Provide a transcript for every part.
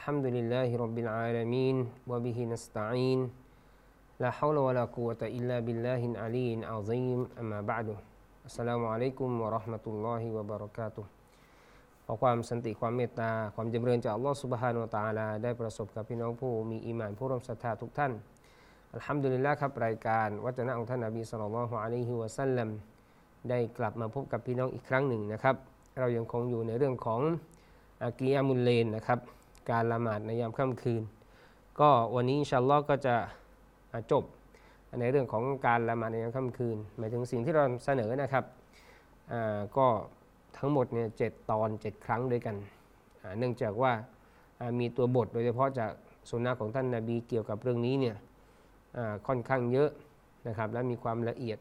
الحمد لله رب العالمين وبه نستعين لا حول ولا قوة إلا بالله العلي العظيم أما بعد السلام عليكم ورحمة الله وبركاته ขอความสันติความเมตตาความจำเริญจากอัลลอฮฺสุบฮานุตาลาได้ประสบกับพี่น้องผู้มี إ ي م านผู้ร่วมศรัทธาทุกท่านอัลฮัมดุลิลลาฮ์ครับรายการวัจนะของท่านนบีสุลต่านละฮิวะสัลลัมได้กลับมาพบกับพี่น้องอีกครั้งหนึ่งนะครับ เรายังคงอยู่ในเรื่องของอากียามุลเลนนะครับ การละหมาดในยามค่ำคืน ก็วันนี้ชาอัลลอฮ์ก็จะจบในเรื่องของการละหมาดในยามค่ำคืน หมายถึงสิ่งที่เราเสนอนะครับก็ทั้งหมดเนี่ยเตอน 7 ครั้งด้วยกัน เนื่องจากว่ามีตัวบทโดยเฉพาะจากสุนนะของท่านนาบีเกี่ยวกับเรื่องนี้เนี่ยค่อนข้างเยอะนะครับและมีความละเอียด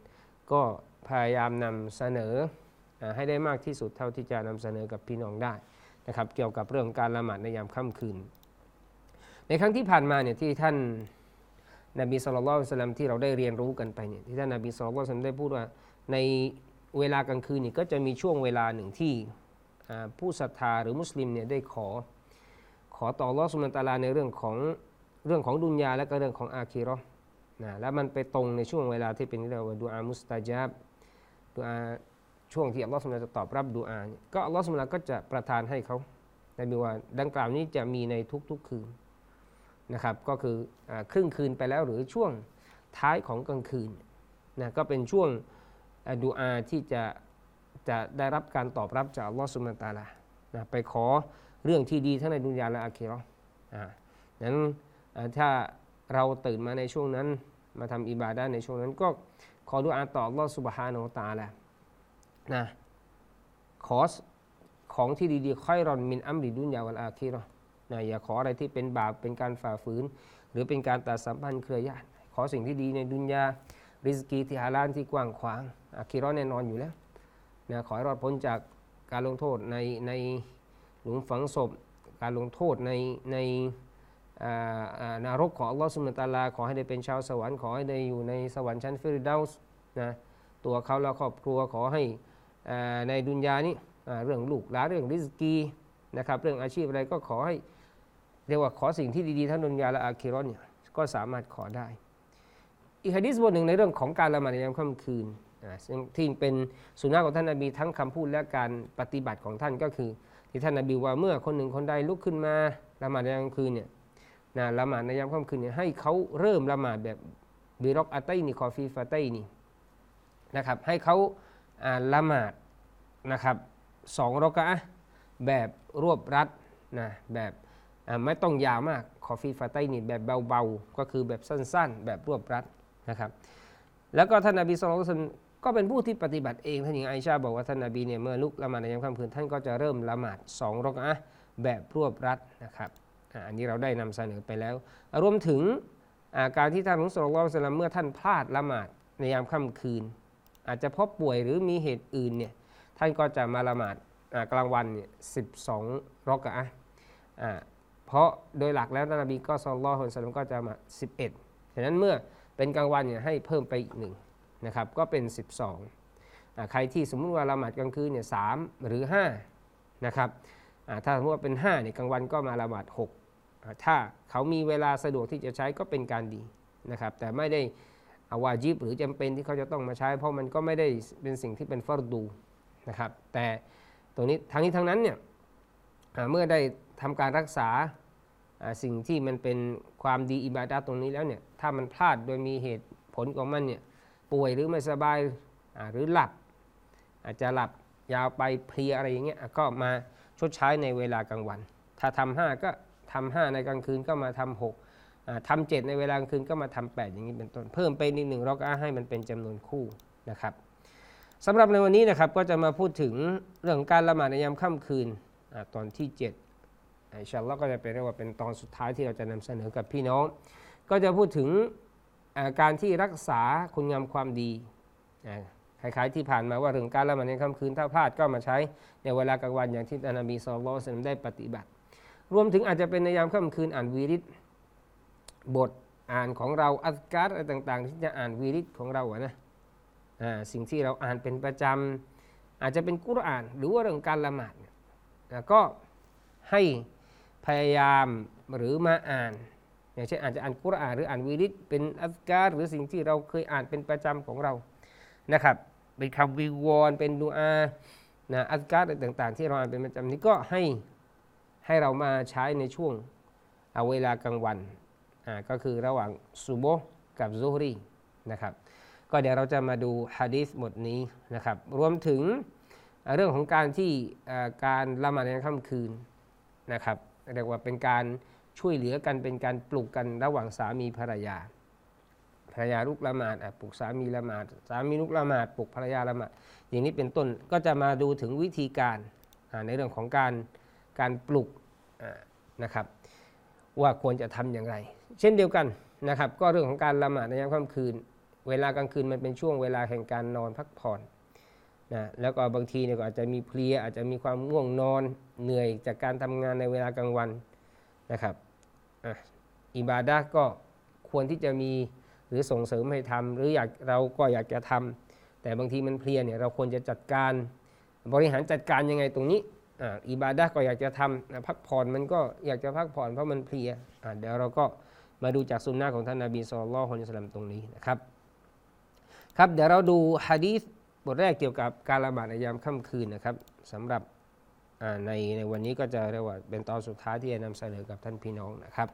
ก็พยายามนำเสนอให้ได้มากที่สุดเท่าที่จะนำเสนอกับพี่น้องได้ นะครับเกี่ยวกับเรื่องการละหมาดในยามค่ำคืน ในครั้งที่ผ่านมาเนี่ยที่ท่านนบีสุลต่านสลัมที่เราได้เรียนรู้กันไปเนี่ยที่ท่านนบีสุลต่านสลัมได้พูดว่าในเวลากลางคืนนี่ก็จะมีช่วงเวลาหนึ่งที่ผู้ศรัทธาหรือมุสลิมเนี่ยได้ขอขอต่อรอสุนันตาลาในเรื่องของเรื่องของดุนยาและก็เรื่องของอาคีรอนะแล้วมันไปตรงในช่วงเวลาที่เป็นเรียกว่าดูอามุสตาจับดูอา ช่วงที่อัลลอฮฺสุลตานจะตอบรับดูอาก็อัลลอฮฺสุลตานก็จะประทานให้เขาแต่บีว่าดังกล่าวนี้จะมีในทุกๆคืนนะครับ ก็คืออครึ่งคืนไปแล้วหรือช่วงท้ายของกลางคืนนะก็เป็นช่วงดูอาที่จะจะได้รับการตอบรับจากอัลลอฮฺสุลตานนะไปขอเรื่องที่ดีทั้งในดุนยาและอาคีรอนั้นถ้าเราตื่นมาในช่วงนั้น มาทำอิบาดาในช่วงนั้น ก็ขอดุอาต่ออัลลอฮฺสุบฮานาอัลตาละ นะขอของที่ดีๆค่อยรอนมินอัมริดุนยาวัลอาคีรอนะอย่าขออะไรที่เป็นบาปเป็นการฝ่าฝืน หรือเป็นการตัดสัมพันธ์เครือญาติขอสิ่งที่ดีในดุนยาริสกีที่ฮาลานที่กว้างขวางอาคีรอแน่นอนอยู่แล้วนะขอให้รอดพ้นจากการลงโทษในในหลุมฝังศพ การลงโทษในในนรกของอัลลอฮฺสุลตาลา ขอให้ได้เป็นชาวสวรรค์ขอให้ได้อยู่ในสวรรค์ชั้นฟิริดาสนะตัวเขาและครอบครัวขอให้ ในดุนยานี้เรื่องลูกหลานเรื่องริสกีนะครับเรื่องอาชีพอะไรก็ขอให้เรียกว่าขอสิ่งที่ดีๆทั้งดุนยาและอาคิรอนเนี่ยก็สามารถขอได้ อีกฮะดิษบทหนึ่งในเรื่องของการละหมาดในยามค่ำคืนซึ่งที่เป็นสุนนะของท่านนบีทั้งคำพูดและการปฏิบัติของท่านก็คือ ที่ท่านนบีว่าเมื่อคนหนึ่งคนใดลุกขึ้นมาละหมาดในยามค่ำคืนเนี่ยนะละหมาดในยามค่ำคืนเนี่ยให้เขาเริ่มละหมาดแบบบิรอกอัตัยนี่คอฟีฟาตัยนี่นะครับให้เขา ละหมาดนะครับสองรอกะแบบรวบรัดนะแบบไม่ต้องยาวมากคอฟีฟาไตนี่แบบเบาๆ ก็คือแบบสั้นๆ แบบรวบรัดนะครับแล้วก็ท่านนบีสุลต่านก็เป็นผู้ที่ปฏิบัติเองท่านหญิงไอชาบอกว่าท่านนบีเนี่ยเมื่อลุกละหมาดในยามค่ำคืนท่านก็จะเริ่มละหมาดสองรอกะแบบรวบรัดนะครับอันนี้เราได้นำเสนอไปแล้ว รวมถึงการที่ท่านมุสลิมเมื่อท่านพลาดละหมาดในยามค่ำคืน อาจจะเพราะป่วยหรือมีเหตุอื่นเนี่ยท่านก็จะมาละหมาดกลางวันเนี่ยสิบสองรอกะอะเพราะโดยหลักแล้วนบีก็ซอลลอฮุสลามก็จะมา11ฉะนั้นเมื่อเป็นกลางวันเนี่ยให้เพิ่มไปอีกหนึ่งนะครับก็เป็น 12ใครที่สมมุติว่าละหมาดกลางคืนเนี่ยสหรือ5นะครับถ้าสมมติว่าเป็น5เนี่ยกลางวันก็มาละหมาด6ถ้าเขามีเวลาสะดวกที่จะใช้ก็เป็นการดีนะครับแต่ไม่ได้ อาวาจิบหรือจำเป็นที่เขาจะต้องมาใช้ เพราะมันก็ไม่ได้เป็นสิ่งที่เป็นฟอรดูนะครับแต่ตรงนี้ทั้งนี้ทั้งนั้นเนี่ยเมื่อได้ทำการรักษาสิ่งที่มันเป็นความดีอิบาดาตรงนี้แล้วเนี่ยถ้ามันพลาดโดยมีเหตุผลของมันเนี่ยป่วยหรือไม่สบายหรือหลับ อาจจะหลับยาวไปเพลียอะไรอย่างเงี้ยก็มาชดใช้ในเวลากลางวัน ถ้าทำห้าก็ทำห้าในกลางคืนก็มาทำหก ทำเจ็ดในเวลากลางคืนก็มาทำแปดอย่างนี้เป็นต้น เพิ่มไปนิดหนึ่งราก็ให้มันเป็นจำนวนคู่นะครับสำหรับในวันนี้นะครับก็จะมาพูดถึงเรื่องการละหมาดในยามค่ำคืนอตอนที่7อิชาอัลลอฮ์ก็จะเป็นเรียกว่าเป็นตอนสุดท้ายที่เราจะนำเสนอกับพี่น้อง ก็จะพูดถึงการที่รักษาคุณงามความดีคล้ายๆที่ผ่านมาว่าถึงการละหมาดในค่ำคืนถ้าพลาดก็มาใช้ในเวลากลางวันอย่างที่อานาบีซอลลอสลมได้ปฏิบัติ รวมถึงอาจจะเป็นในยามค่ำคืนอ่านวีริต บทอ่านของเราอัลการอะไรต่างๆ ที่จะอ่านวีริตของเราอะนะสิ่งที่เราอ่านเป็นประจำอาจจะเป็นกุรอาน หรือว่าเรื่องการละหมาดก็ให้พยายามหรือมาอ่าน อย่างเช่นอาจจะอ่านกุรอานหรืออ่านวิริตเป็นอัสการหรือสิ่งที่เราเคยอ่านเป็นประจำของเรานะครับเป็นคำวิงวอนเป็นดูอานะอัสการอะไรต่างๆ ที่เราอ่านเป็นประจำนี้ก็ให้ให้เรามาใช้ในช่วงเอาเวลากลางวัน ก็คือระหว่างซูโบกับซุฮรีนะครับก็เดี๋ยวเราจะมาดูฮะดีษบทนี้นะครับรวมถึงเรื่องของการที่การละหมาดในค่ำคืนนะครับเรียกว่าเป็นการช่วยเหลือกันเป็นการปลุกกันระหว่างสามีภรรยา ภรรยาลุกละหมาดปลุกสามีละหมาดสามีลุกละหมาดปลุกภรรยาละหมาดอย่างนี้เป็นต้นก็จะมาดูถึงวิธีการในเรื่องของการการปลุกนะครับ ว่าควรจะทำอย่างไร เช่นเดียวกันนะครับ ก็เรื่องของการละหมาดในยามค่ำคืน เวลากลางคืนมันเป็นช่วงเวลาแห่งการนอนพักผ่อนนะแล้วก็บางทีเนี่ยก็อาจจะมีเพลียอาจจะมีความง่วงนอนเหนื่อยจากการทำงานในเวลากลางวันนะครับอิบาดะก็ควรที่จะมีหรือส่งเสริมให้ทำหรืออยากเราก็อยากจะทำแต่บางทีมันเพลียเนี่ยเราควรจะจัดการบริหารจัดการยังไงตรงนี้ อิบาดะห์ก็อยากจะทำพักผ่อนมันก็อยากจะพักผ่อนเพราะมันเพลียเดี๋ยวเราก็มาดูจากสุนนะของท่านนาบีสุลต่านละฮ์อัลลอฮุอะลัยฮิวะซัลมตรงนี้นะครับครับเดี๋ยวเราดูฮะดีษบทแรกเกี่ยวกับการละหมาดในยามค่ำคืนนะครับสำหรับในในวันนี้ก็จะเรียกว่าเป็นตอนสุดท้ายที่จะนำเสนอกับท่านพี่น้องนะครับ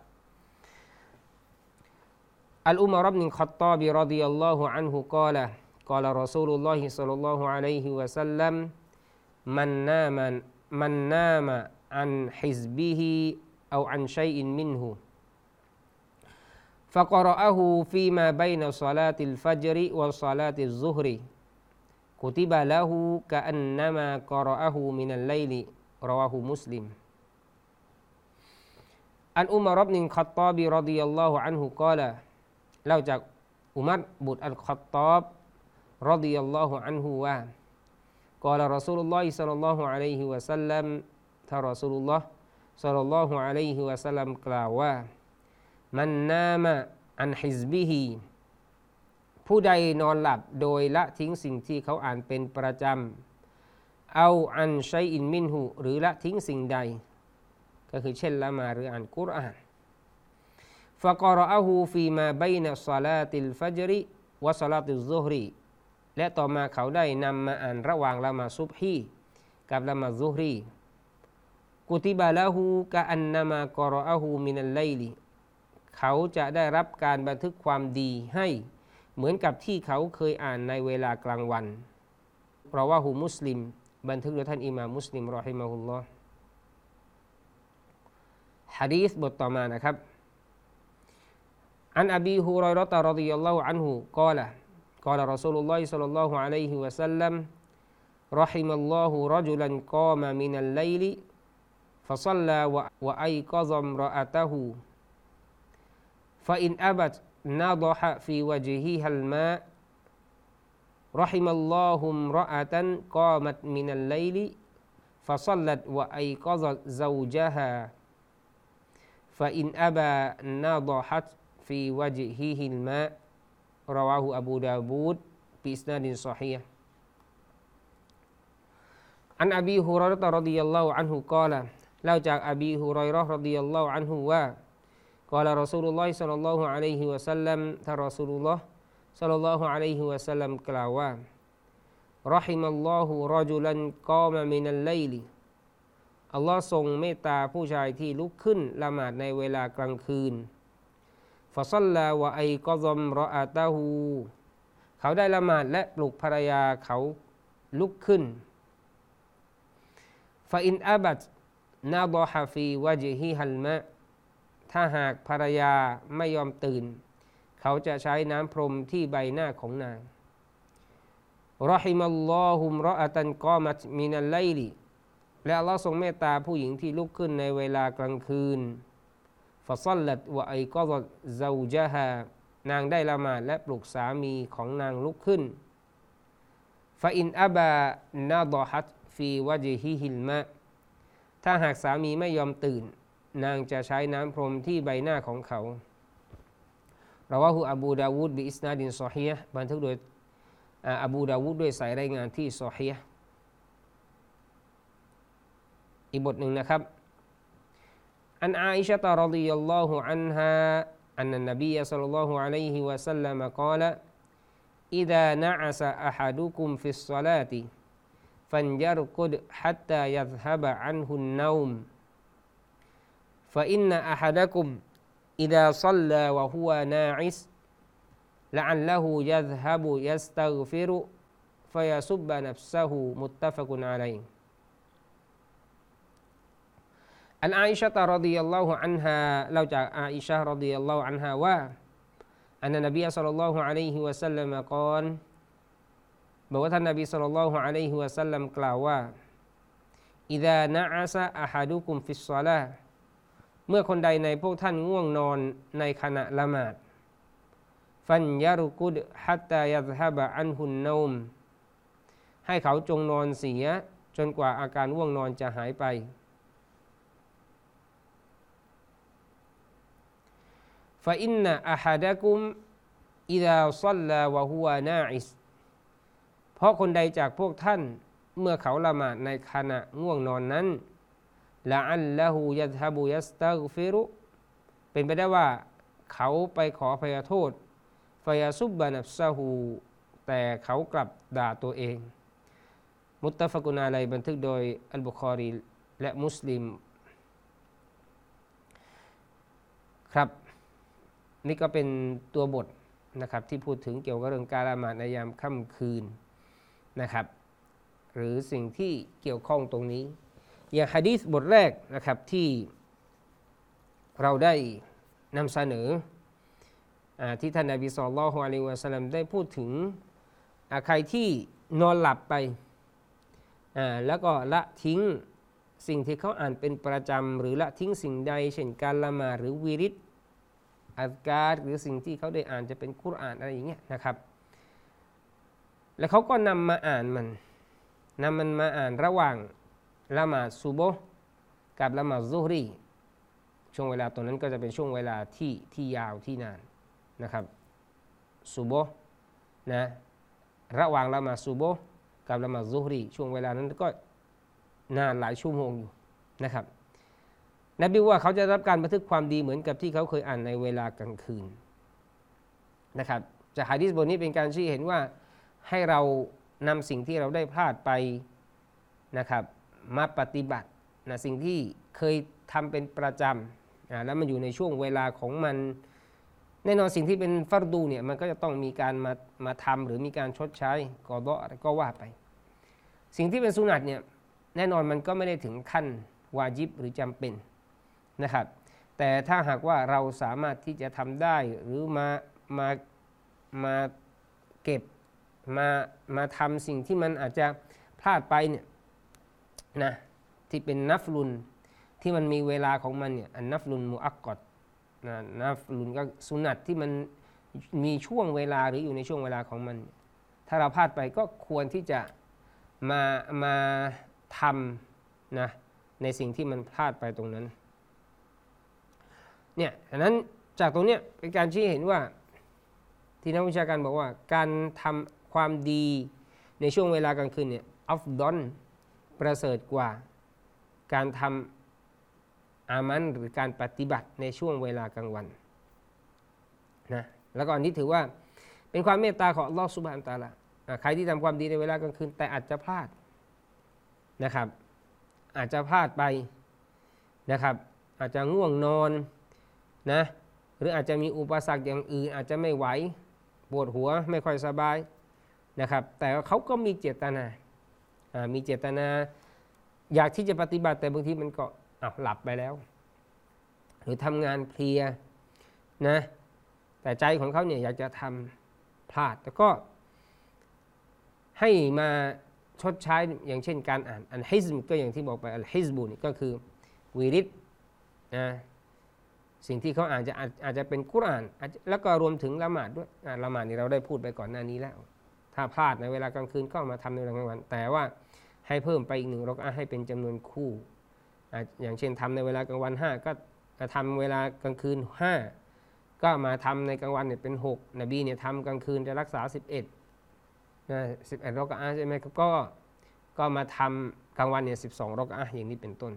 อัลอุมารบนินขัตตาบิรดิยัลลอฮุอันฮุกาละกาลรอซูลุลลอฮิศ็อลลัลลอฮุอะลัยฮิวะซัลลัมมันนามัน มันนามะอันฮิซบิฮิเอาอันชัยอินมินฮุ فقرأه فيما بين صلاة الفجر وصلاة الظهر كتب له كأنما قرأه من الليل رواه مسلم عن عمر بن الخطاب رضي الله عنه قال เล่าจากอุมัรบุตรอัลคัตตอบรดิยัลลอฮุอันฮุว่า กล่าวรอซูลุลลอฮิสัลลัลลอฮุอะลัยฮิวะสัลลัมท่านรอซูลุลลอฮ์สัลลัลลอฮุอะลัยฮิวะสัลลัมกล่าวว่า มันนามะอันฮิซบิฮีผู้ใดนอนหลับโดยละทิ้งสิ่งที่เขาอ่านเป็นประจำ เอาอันชัยอินมินหูหรือละทิ้งสิ่งใด ก็คือเช่นละมาหรืออ่านกุรอานฟะกรอะฮูฟีมาบัยนะศอลาติลฟัจริวะศอลาติลซุฮรี และต่อมาเขาได้นำมาอ่านระหว่างละมาซุบฮีกับละมาซุฮรีกุติบะละหูกะอันนามากรอะฮูมินัลไลลีเขาจะได้รับการบันทึกความดีให้เหมือนกับที่เขาเคยอ่านในเวลากลางวันเพราะว่าหูมุสลิม บันทึกโดยท่านอิหม่ามมุสลิมรอฮิมะฮุลลอฮ์ฮะดีษบทต่อมานะครับ อันอบีฮุรอยรอตะรดิยัลลอฮุอันฮุกาอัลลัลลอฮุอะ قال رسول الله صلى الله عليه وسلم رحم الله رجلا قام من الليل فصلى وأيقظ امرأته. فإن أبت نضح في وجهها الماء رحم الله امرأة قامت من الليل فصلت وأيقظت زوجها. فإن أبى نضحت في وجهه الماء رواه أبو داود بإسناد صحيح عن أبي هريرة رضي الله عنه قال เล่าจากอบีฮุรอยเราะห์รดิยัลลอฮุอันฮุว่า قال رسول الله صلى الله عليه وسلم ท่านรอซูลุลลอฮ์ صلى الله عليه وسلم กล่าวว่า رحم الله رجلا قام من الليل อัลลอฮ์ทรงเมตตาผู้ชายที่ลุกขึ้นละหมาดในเวลากลางคืน ฟาซัลลาวะไอกอซอมรออาตาหูเขาได้ละหมาดและปลุกภรรยาเขาลุกขึ้นฟาอินอาบัตนาบอฮาฟีวะจิฮิฮัลมะถ้าหากภรรยาไม่ยอมตื่น เขาจะใช้น้ำพรมที่ใบหน้าของนางรอฮิมัลลอฮุมรออาตันกอมัตมินัลไลลีและอัลลอฮ์ทรงเมตตาผู้หญิงที่ลุกขึ้นในเวลากลางคืน ฟาซัลลัตวะไอกอซซาจฮานางได้ละหมาดและปลุกสามีของนางลุกขึ้นฟาอินอับานาดอฮัตฟีวะจิฮิฮิลมะถ้าหากสามีไม่ยอมตื่น นางจะใช้น้ำพรมที่ใบหน้าของเขาเราว่าฮูอบูดาวูดบิอิสนาดินซอฮียบันทึกโดยอบูดาวูดด้วยสายรายงานที่ซอฮียอีกบทหนึ่งนะครับ عن عائشة رضي الله عنها أن النبي صلى الله عليه وسلم قال إذا نعس أحدكم في الصلاة فليرقد حتى يذهب عنه النوم. فإن أحدكم إذا صلى وهو ناعس لعله يذهب يستغفر فيسب نفسه. متفق عليه. อันอาอิชะตารดิยัลลอฮุอันฮาเราจากอาอิชะรดิยัลลอฮุอันฮาว่าอันนบีสัลลัลลอฮุอะลัยฮิวะสัลลัมกล่าวบอกว่าท่านนบีสัลลัลลอฮุอะลัยฮิวะสัลลัมกล่าวว่าอิดานะอาซะอะฮัดุคุมฟิสซาลาเมื่อคนใดในพวกท่านง่วงนอนในขณะละหมาด ฟันยารุกุดฮัตตายัซฮบะอันหุนนมให้เขาจงนอนเสียจนกว่าอาการง่วงนอนจะหายไป ฟาอินนะอะฮัดะกุมإذا صلى وهو ناعس เพราะคนใดจากพวกท่านเมื่อเขาละหมาดในขณะง่วงนอนนั้นلعله يذهب يستغفر เป็นไปได้ว่าเขาไปขอพยโทษฟยาซุบบานับซาหูแต่เขากลับด่าตัวเอง متفق عليه บันทึกโดยอัลบุคอรีและมุสลิม ครับ นี่ก็เป็นตัวบทนะครับที่พูดถึงเกี่ยวกับเรื่องการละหมาดในยามค่ำคืนนะครับ หรือสิ่งที่เกี่ยวข้องตรงนี้ อย่างฮะดีษบทแรกนะครับที่เราได้นำเสนออที่ท่านนบีสุลต่านอะลัยวะสัลลัมได้พูดถึงใครที่นอนหลับไป แล้วก็ละทิ้งสิ่งที่เขาอ่านเป็นประจำ หรือละทิ้งสิ่งใด เช่นการละหมาดหรือวิริต อัลการหรือสิ่งที่เขาได้อ่านจะเป็นคุรานอะไรอย่างเงี้ยนะครับ แล้วเขาก็นำมาอ่านมันนำมันมาอ่านระหว่างละหมาดซูโบกับละหมาดซุฮรีช่วงเวลาตรงนั้นก็จะเป็นช่วงเวลาที่ที่ยาวที่นานนะครับซูโบนะระหว่างละหมาดซูโบกับละหมาดซุฮรีช่วงเวลานั้นก็นานหลายชั่วโมงอยู่นะครับ นบีว่าเขาจะรับการบันทึกความดีเหมือนกับที่เขาเคยอ่านในเวลากลางคืนนะครับจากฮะดิษบทนี้เป็นการชี้เห็นว่าให้เรานำสิ่งที่เราได้พลาดไปนะครับมาปฏิบัตินะสิ่งที่เคยทำเป็นประจำแล้วมันอยู่ในช่วงเวลาของมันแน่นอนสิ่งที่เป็นฟัรดูเนี่ยมันก็จะต้องมีการมามาทำหรือมีการชดใช้กอดอะไรก็ว่าไป สิ่งที่เป็นสุนัตเนี่ยแน่นอนมันก็ไม่ได้ถึงขั้นวาจิบหรือจำเป็น นะครับ แต่ถ้าหากว่าเราสามารถที่จะทำได้หรือมามามาเก็บมามาทำสิ่งที่มันอาจจะพลาดไปเนี่ยนะที่เป็นนัฟลุนที่มันมีเวลาของมันเนี่ยอันนัฟลุนมุอักกอดนะนัฟลุนก็สุนัตที่มันมีช่วงเวลาหรืออยู่ในช่วงเวลาของมัน ถ้าเราพลาดไปก็ควรที่จะมามาทำนะในสิ่งที่มันพลาดไปตรงนั้น เนี่ยดังนั้นจากตรงเนี้ยเป็นการชี้เห็นว่า ที่นักวิชาการบอกว่า การทำความดีในช่วงเวลากลางคืนเนี่ยอัฟดอนประเสริฐกว่าการทำอามันหรือการปฏิบัติในช่วงเวลากลางวันนะแล้วก็อันนี้ถือว่าเป็นความเมตตาของลอสุบานตาละใครที่ทำความดีในเวลากลางคืน แต่อาจจะพลาดนะครับ อาจจะพลาดไปนะครับ อาจจะง่วงนอน นะหรืออาจจะมีอุปสรรคอย่างอื่น อาจจะไม่ไหวปวดหัวไม่ค่อยสบายนะครับ แต่เขาก็มีเจตนามีเจตนา อยากที่จะปฏิบัติแต่บางทีมันก็หลับไปแล้ว หรือทำงานเพลียนะแต่ใจของเขาเนี่ยอยากจะทำพลาดแต่ก็ให้มาชดใช้อย่างเช่นการอ่านอันฮิซมก็อย่างที่บอกไปอันฮิซบุนี่ก็คือวิริตนะ สิ่งที่เขาอาจจะอาจจะเป็นกุราน แล้วก็รวมถึงละหมาดด้วยละหมาดนี่เราได้พูดไปก่อนหน้านี้แล้ว ถ้าพลาดในเวลากลางคืนก็มาทำในเวลากลางวัน แต่ว่าให้เพิ่มไปอีกหนึ่งรกอะให้เป็นจำนวนคู่ อย่างเช่นทำในเวลากลางวัน 5 ก็ทำเวลากลางคืน 5 ก็มาทำในกลางวันเนี่ยเป็น 6 นบีเนี่ยทำกลางคืนจะรักษา 11นะ11รอกอะใช่ไหมก็ก็มาทำกลางวันเนี่ย12รอกอะอย่างนี้เป็นต้น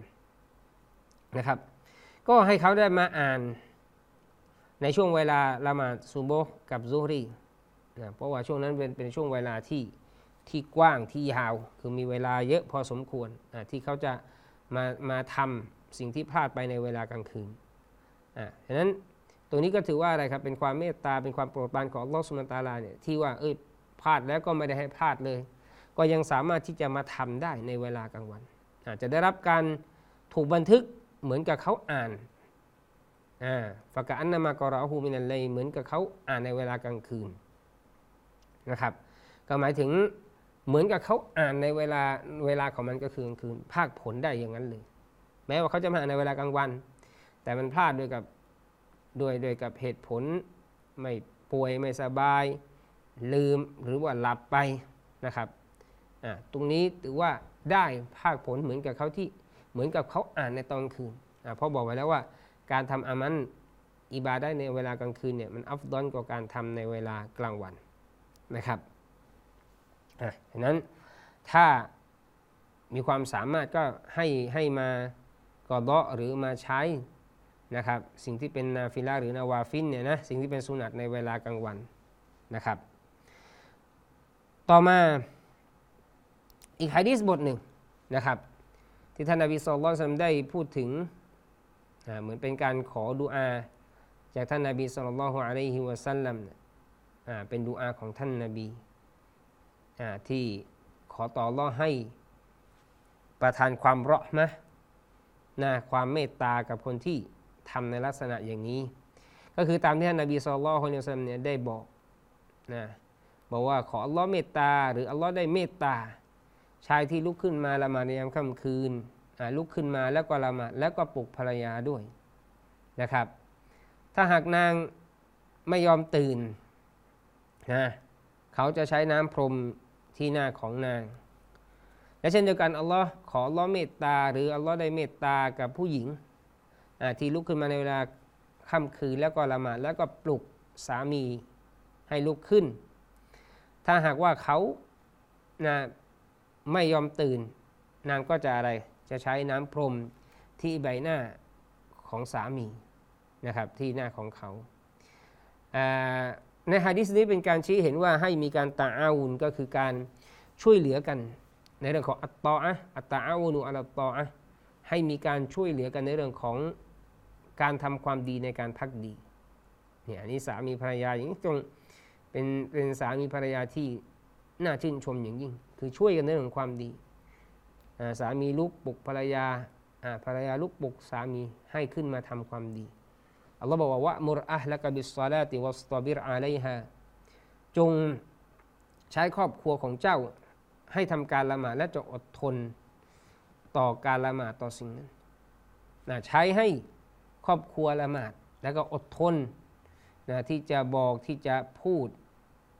นะครับ ก็ให้เขาได้มาอ่าน ในช่วงเวลาละหมาดซูโบกับซูฮรีนะเพราะว่าช่วงนั้นเป็นเป็นช่วงเวลาที่ที่กว้างที่ยาว คือมีเวลาเยอะพอสมควรนะที่เขาจะมามาทำสิ่งที่พลาดไปในเวลากลางคืนอ่าฉะนั้นตรงนี้ก็ถือว่าอะไรครับเป็นความเมตตาเป็นความโปรดปรานของลอฮฺสุลตาราเนี่ยที่ว่าเอ้ยพลาดแล้วก็ไม่ได้ให้พลาดเลย ก็ยังสามารถที่จะมาทำได้ในเวลากลางวันอาจจะได้รับการถูกบันทึก เหมือนกับเขาอ่านอ่าฟะกะอันนามากรอฮูมินันเลยเหมือนกับเขาอ่านในเวลากลางคืนนะครับ ก็หมายถึงเหมือนกับเขาอ่านในเวลาเวลาของมันก็คือกลางคืน ภาคผลได้อย่างนั้นเลย แม้ว่าเขาจะมาอ่านในเวลากลางวัน แต่มันพลาดด้วยกับด้วยด้วยกับเหตุผลไม่ป่วยไม่สบาย ลืมหรือว่าหลับไปนะครับอ่าตรงนี้ถือว่าได้ภาคผลเหมือนกับเขาที่ เหมือนกับเขาอ่านในตอนคืนอ่าเพราะบอกไว้แล้วว่า การทำعمل عبادة ในเวลากลางคืนเนี่ยมันأفضل กว่าการทำในเวลากลางวันนะครับอะฉะนั้นถ้ามีความสามารถก็ให้ให้มาقضاء หรือมาใช้นะครับสิ่งที่เป็นنافلة หรือ نوافل เนี่ยนะสิ่งที่เป็นสุนัตในเวลากลางวันนะครับ ต่อมาอีกฮะดีษบทหนึ่งนะครับ ที่ท่านนบีสุลต่านได้พูดถึงเหมือนเป็นการขอดุอา จากท่านนบีสุลต่านละฮ์อะลัยฮิวะสัลลัมเป็นดุอาของท่านนบีที่ขอต่อรอให้ประทานความเราะมะนะความเมตตากับคนที่ทำในลักษณะอย่างนี้ ก็คือตามที่ท่านนบีสุลต่านละฮ์เนี่ยได้บอกนะบอกว่าขออัลลอฮ์เมตตา หรืออัลลอฮ์ได้เมตตา ชายที่ลุกขึ้นมาละหมาดในยามค่ำคืนลุกขึ้นมาแล้วก็ละหมาดแล้วก็ปลุกภรรยาด้วยนะครับ ถ้าหากนางไม่ยอมตื่นนะเขาจะใช้น้ำพรมที่หน้าของนาง และเช่นเดียวกันอัลลอฮ์ขออัลลอฮ์เมตตา หรืออัลลอฮ์ได้เมตตากับผู้หญิงที่ลุกขึ้นมาในเวลาค่ำคืนแล้วก็ละหมาดแล้วก็ปลุกสามีให้ลุกขึ้น ถ้าหากว่าเขานะ ไม่ยอมตื่น นางก็จะอะไรจะใช้น้ำพรมที่ใบหน้าของสามีนะครับที่หน้าของเขาในฮะดิษนี้เป็นการชี้เห็นว่าให้มีการตาอาวุนก็คือการช่วยเหลือกัน ในเรื่องของอัตตออะอัตตาอาวุนุอัลตออะให้มีการช่วยเหลือกันในเรื่องของการทำความดีในการพักดีเนี่ยนนี้สามีภรรยาอย่างนี้จงเป็นเป็นสามีภรรยาที่น่าชื่นชมอย่างยิ่ง คือช่วยกันในเรื่องของความดีสามีลุกปลุกภรรยาภรรยาลุกปลุกสามีให้ขึ้นมาทำความดีอัลลอฮ์บอกว่าวะมุรอะละกบิสซาลาติวัสตอบิรอาไลฮะจงใช้ครอบครัวของเจ้าให้ทำการละหมาดและจะอดทนต่อการละหมาดต่อสิ่งนั้นนะใช้ให้ครอบครัวละหมาดแล้วก็อดทนนะที่จะบอกที่จะพูด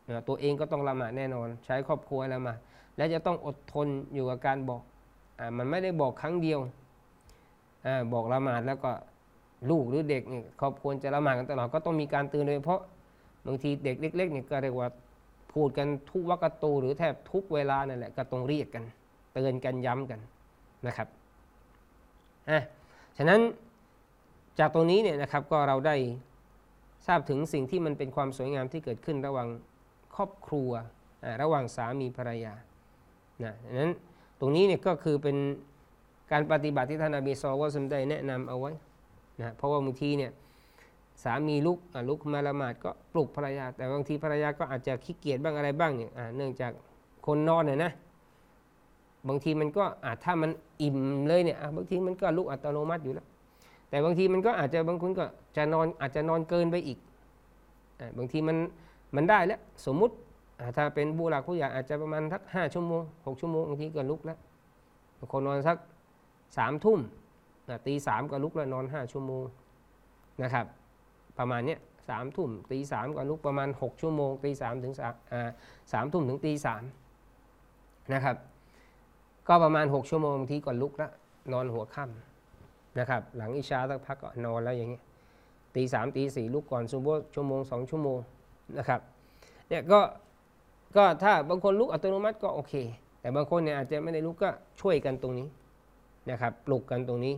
นะตัวเองก็ต้องละหมาดแน่นอน ใช้ครอบครัวละหมาด และจะต้องอดทนอยู่กับการบอกอมันไม่ได้บอกครั้งเดียวอบอกละหมาดแล้วก็ลูกหรือเด็กเนี่ยเขาควรจะละหมาดกันตลอดก็ต้องมีการเตือนโดยเพราะบางทีเด็กเล็กๆเนี่ยก็เรียกว่าพูดกันทุกวักตูหรือแทบทุกเวลานั่นแหละก็ต้องเรียกกัน เตือนกันย้ำกันนะครับอะฉะนั้นจากตรงนี้เนี่ยนะครับก็เราได้ทราบถึงสิ่งที่มันเป็นความสวยงามที่เกิดขึ้นระหว่างครอบครัว ระหว่างสามีภรรยา นะนั้นตรงนี้เนี่ยก็คือเป็นการปฏิบัติที่ท่านอบีซอลว่าสมได้แนะนำเอาไว้นะเพราะว่าบางทีเนี่ยสามีลุกลุกมาละหมาดก็ปลุกภรรยา แต่บางทีภรรยาก็อาจจะขี้เกียจบ้างอะไรบ้างเนี่ยเนื่องจากคนนอนเนี่ยนะบางทีมันก็อาจถ้ามันอิ่มเลยเนี่ยบางทีมันก็ลุกอัตโนมัติอยู่แล้ว แต่บางทีมันก็อาจจะบางคนก็จะนอนอาจจะนอนเกินไปอีก บางทีมันมันได้แล้วสมมุติ ถ้าเป็นบูหลักผู้ใหญ่อาจจะประมาณสักห้าชั่วโมงหกชั่วโมงบางทีก็ลุกแล้วบางคนนอนสักสามทุ่มตีสามก็ลุกแล้วนอนห้าชั่วโมงนะครับ ประมาณนี้สามทุ่มตีสามก็ลุกประมาณหกชั่วโมงตีสามถึงสามทุ่มถึงตีสามนะครับ ก็ประมาณหกชั่วโมงบางทีก็ลุกแล้วนอนหัวค่ำนะครับ หลังอิชาสักพักก็นอนแล้วอย่างเงี้ยตีสามตีสี่ลุกก่อนซุโบชั่วโมงสองชั่วโมงนะครับเนี่ยก็ ก็ถ้าบางคนลุกอัตโนมัติก็โอเค แต่บางคนเนี่ยอาจจะไม่ได้ลุกก็ช่วยกันตรงนี้นะครับปลุกกันตรงนี้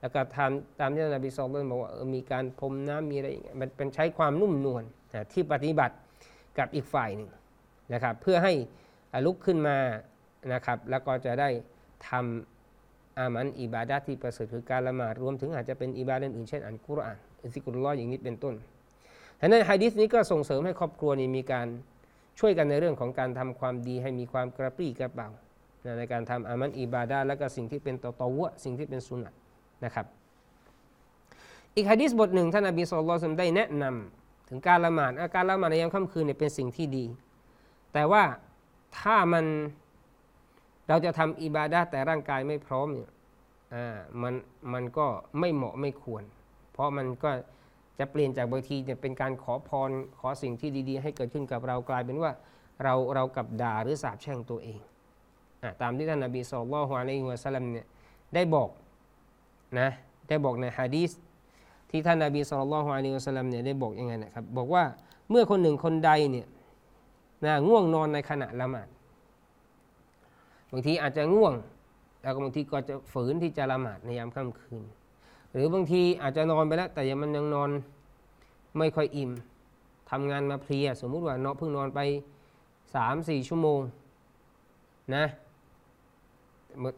แล้วก็ทำตามที่นบีสอนบอกว่าออมีการพรมน้ำมีอะไรอย่างเงี้ยมันเป็นใช้ความนุ่มนวลนะที่ปฏิบัติกับอีกฝ่ายหนึ่งนะครับ เพื่อให้ลุกขึ้นมานะครับ แล้วก็จะได้ทำอามันอิบาดะที่ประเสริฐคือการละหมาดรวมถึงอาจจะเป็นอิบาดะอื่นเช่นอ่านกุรอานอิซิกุลลอฮ์อย่างนี้เป็นต้นฉะนั้นฮะดิษนี้ก็ส่งเสริมให้ครอบครัวนี้มีการ ช่วยกันในเรื่องของการทำความดีให้มีความกระปรี้กระเป๋าในการทำอามันอิบาดะและก็สิ่งที่เป็นตอตวะสิ่งที่เป็นสุนนะนะครับ อีกฮะดิษบทหนึ่งท่านนบีสุลต่านได้แนะนำถึงการละหมาดอะการละหมาดในยามค่ำคืนเนี่ยเป็นสิ่งที่ดี แต่ว่าถ้ามันเราจะทำอิบาดะห์แต่ร่างกายไม่พร้อมเนี่ยอ่ามันมันก็ไม่เหมาะไม่ควร เพราะมันก็ จะเปลี่ยนจากบางทีเนี่ยเป็นการขอพรขอสิ่งที่ดี ๆ ให้เกิดขึ้นกับเรากลายเป็นว่าเราเรากับด่าหรือสาบแช่งตัวเองอาตามที่ท่านนบีสุลต่านอะลัยฮิวะสัลลัมเนี่ยได้บอกนะได้บอกในฮะดีษที่ท่านนบีสุลต่านอะลัยฮิวะสัลลัมเนี่ยได้บอกยังไงนะครับบอกว่าเมื่อคนหนึ่งคนใดเนี่ยนะง่วงนอนในขณะละหมาดบางทีอาจจะง่วง แล้วก็บางทีก็จะฝืนที่จะละหมาดในยามค่ำคืน หรือบางทีอาจจะนอนไปแล้ว แต่ยังมันยังนอนไม่ค่อยอิ่มทำงานมาเพลีย สมมุติว่าเนาะเพิ่งนอนไปสามสี่ชั่วโมงนะ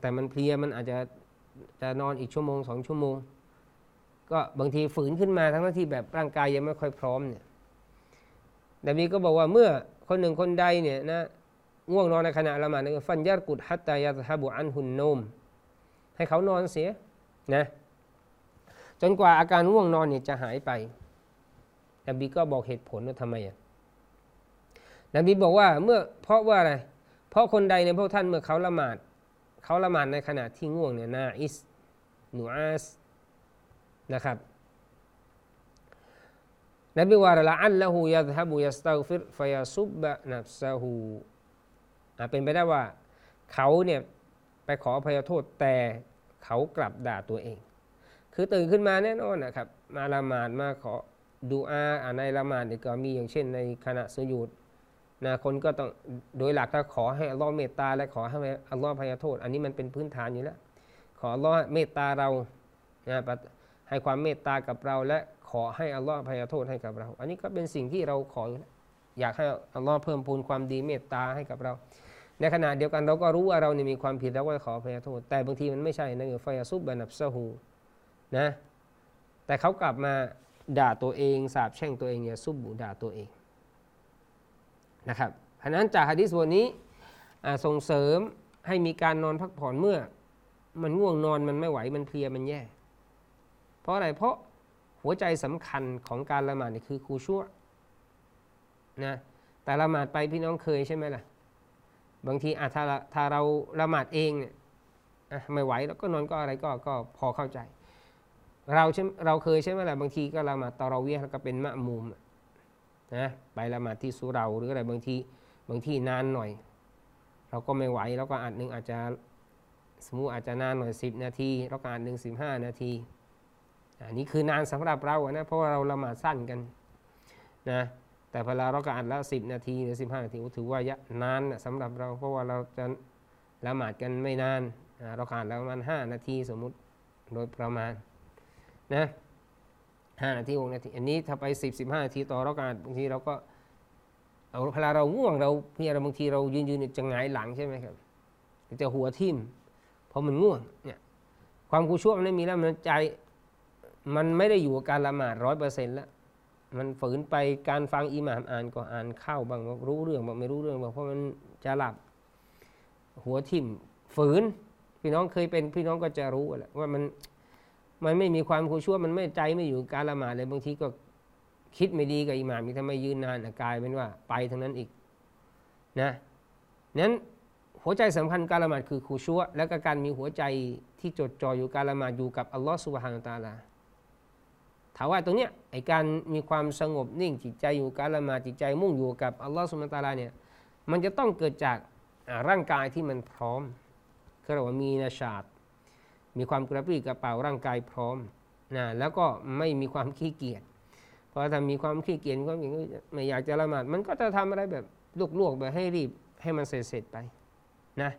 แต่มันเพลียมันอาจจะจะนอนอีกชั่วโมงสองชั่วโมง ก็บางทีฝืนขึ้นมาทั้งที่แบบร่างกายยังไม่ค่อยพร้อมเนี่ยแต่มีก็บอกว่าเมื่อคนหนึ่งคนใดเนี่ยนะง่วงนอนในขณะละหมาดฟันยัดกุดฮัตตายาตฮบุอันหุนโนม ให้เขานอนเสียนะ จนกว่าอาการง่วงนอนเนี่ยจะหายไป นบีก็บอกเหตุผลว่าทำไมอะ นบีบอกว่าเมื่อเพราะว่าอะไร เพราะคนใดในพวกท่านเมื่อเขาละหมาด เขาละหมาดในขณะที่ง่วงเนี่ยนาอิสนูอาสนะครับ นบีว่าละอัลละหูยัดฮับุยัสตัฟิรฟยาซุบบะนับซาหูเป็นไปได้ว่าเขาเนี่ยไปขออภัยโทษแต่เขากลับด่าตัวเอง คือตื่นขึ้นมาแน่นอนนะครับ มาละหมาดมาขอดูอาอ่านในละหมาดเนี่ยก็มีอย่างเช่นในขณะสยุดนะคนก็ต้องโดยหลักถ้าขอให้อัลลอฮ์เมตตาและขอให้อัลลอฮ์พยโทษ อันนี้มันเป็นพื้นฐานอยู่แล้ว ขออัลลอฮ์เมตตาเรานะให้ความเมตตากับเรา และขอให้อัลลอฮ์พยโทษให้กับเรา อันนี้ก็เป็นสิ่งที่เราขออยากให้อัลลอฮ์เพิ่มพูนความดีเมตตาให้กับเรา ในขณะเดียวกันเราก็รู้ว่าเราเนี่ยมีความผิดเราก็ขอพยโทษ แต่บางทีมันไม่ใช่นะคือไฟซุบบานับซาหู นะแต่เขากลับมาด่าตัวเองสาบแช่งตัวเองอย่าซุบบูด่าตัวเองนะครับเพราะนั้นจากฮะดิษบทนี้ส่งเสริมให้มีการนอนพักผ่อนเมื่อ มันง่วงนอนมันไม่ไหวมันเพลียมันแย่ เพราะอะไรเพราะหัวใจสำคัญของการละหมาดนี่คือคูชั่วนะแต่ละหมาดไปพี่น้องเคยใช่ไหมล่ะ บางทีอาถ้าถ้าเราละหมาดเองเนี่ยไม่ไหวแล้วก็นอนก็อะไรก็ก็พอเข้าใจ เราใช่เราเคยใช่ไหมล่ะบางทีก็ละหมาดตอเราเวียแล้วก็เป็นมะมุมนะไปละหมาดที่สุเราหรืออะไรบางทีบางทีนานหน่อย เราก็ไม่ไหวแล้วก็อาจหนึ่งอาจจะสมมติอาจจะนานหน่อยสิบนาทีแล้วก็อาจหนึ่งสิบห้านาทีอันนี้คือนานสำหรับเรานะเพราะว่าเราละหมาดสั้นกันนะแต่เวลาเราก็อ่านแล้วสิบนาทีหรือสิบห้านาทีถือว่ายะนานสำหรับเราเพราะว่าเราจะละหมาดกันไม่นานเราอ่านแล้วประมาณห้านาทีสมมุติโดยประมาณ นะห้านาทีหกนาที อันนี้ถ้าไปสิบสิบห้านาทีต่อราการบางทีเราก็เอาเวลาเราง่วงเราเพียบางทีเรายืนยืนจะหงายหลังใช่ไหมครับจะหัวทิ่มเพราะมันง่วงเนี่ยความกูชั่วมันไม่มีแล้วมันใจมันไม่ได้อยู่กับการละหมาดร้อยเปอร์เซ็นต์แล้วมันฝืนไปการฟังอิหม่ามอ่านก็อ่านเข้าบางรู้เรื่องบางไม่รู้เรื่องบางเพราะมันจะหลับหัวทิ่มฝืน พี่น้องเคยเป็นพี่น้องก็จะรู้แหละว่ามัน มันไม่มีความคูชั่วมันไม่ใจไม่อยู่การละหมาดเลยบางทีก็คิดไม่ดีกับอิหม่ามทำไมยืนนานกลายเป็นว่าไปทั้งนั้นอีกนะนั้นหัวใจสำคัญการละหมาดคือคูชั่วและก็การมีหัวใจที่จดจ่ออยู่การละหมาดอยู่กับอัลลอฮฺสุบฮานาตาลาถามว่าตรงเนี้ยไอการมีความสงบนิ่งจิตใจอยู่การละหมาดจิตใจมุ่งอยู่กับอัลลอฮฺสุลตาราเนี่ยมันจะต้องเกิดจากร่างกายที่มันพร้อมคือเราว่ามีนาชาต มีความกระปรี้กระเป๋าร่างกายพร้อมนะแล้วก็ไม่มีความขี้เกียจเพราะถ้ามีความขี้เกียจก็อย่างไม่อยากจะละหมาดมันก็จะทำอะไรแบบลวกๆแบบให้รีบให้มันเสร็จๆไปนะ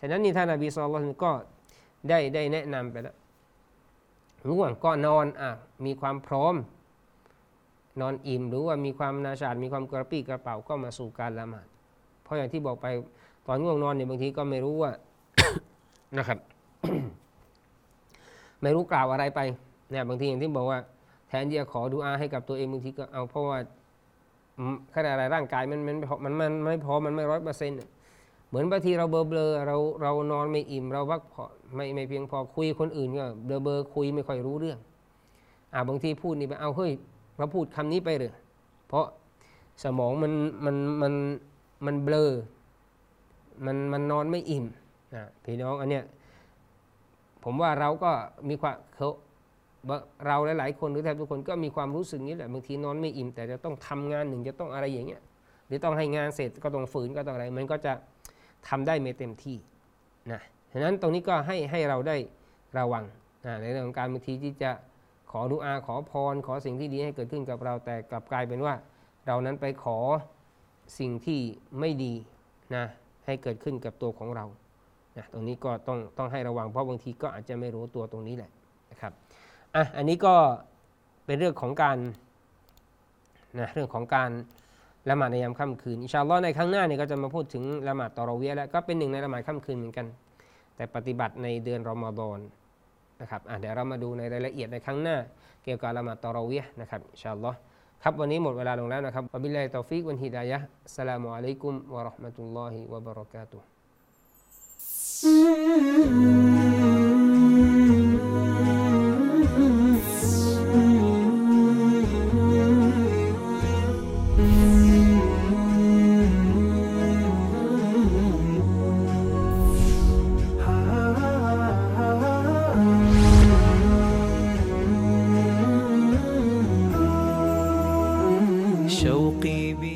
ฉะนั้นนี่ท่านอบีซอลลก็ได้ได้แนะนำไปแล้วง่วงก็นอนอะมีความพร้อม นอนอิ่มหรือว่ามีความนาชาดมีความกระปรี้กระเป๋าก็มาสู่การละหมาดเพราะอย่างที่บอกไปตอนง่วงนอนเนี่ยบางทีก็ไม่รู้ว่านะครับ ไม่รู้กล่าวอะไรไปเนี่ยบางทีอย่างที่บอกว่า แทนที่จะขอดูอาให้กับตัวเองบางทีก็เอาเพราะว่าขนาดอะไรร่างกายมันมันมันมันไม่พอมันไม่ร้อยเปอร์เซ็นต์เหมือนบางทีเราเบลอเบลอเราเรานอนไม่อิ่มเราพักผ่อนไม่ไม่เพียงพอคุยคนอื่นก็เบลอเบลอคุยไม่ค่อยรู้เรื่อง อ่าบางทีพูดนี่ไปเอาเฮ้ยเราพูดคำนี้ไปเลยเพราะสมองมันมันมันมันเบลอมันมันนอนไม่อิ่มอ่าพี่น้องอันเนี้ย ผมว่าเราก็มีความเขาเราหลาย ๆ คนหรือแทบทุกคนก็มีความรู้สึกนี้แหละบางทีนอนไม่อิ่ม แต่จะต้องทำงานหนึ่งจะต้องอะไรอย่างเงี้ยหรือต้องให้งานเสร็จก็ต้องฝืนก็ต้องอะไร มันก็จะทำได้ไม่เต็มที่นะฉะนั้นตรงนี้ก็ให้ให้เราได้ระวังนะในเรื่องของการบางทีที่จะขอดุอาขอพร ขอสิ่งที่ดีให้เกิดขึ้นกับเราแต่กลับกลายเป็นว่า เรานั้นไปขอสิ่งที่ไม่ดีนะให้เกิดขึ้นกับตัวของเรา นะตรงนี้ก็ต้องต้องให้ระวังเพราะบางทีก็อาจจะไม่รู้ตัวตรงนี้แหละนะครับอะอันนี้ก็เป็นเรื่องของการนะเรื่องของการละหมาดในยามค่ำคืนอินชาอัลลอฮ์ในครั้งหน้าเนี่ยก็จะมาพูดถึงละหมาดตอรเวียแล้วก็เป็นหนึ่งในละหมาดค่ำคืนเหมือนกัน แต่ปฏิบัติในเดือนรอมฎอนนะครับอะเดี๋ยวเรามาดูในรายละเอียดในครั้งหน้า เกี่ยวกับละหมาด تراويح นะครับ إن شاء الله ครับวันนี้หมดเวลาลงแล้วนะครับوبالله التوفيق والهداية السلام عليكم ورحمة الله وبركاته mm-hmm.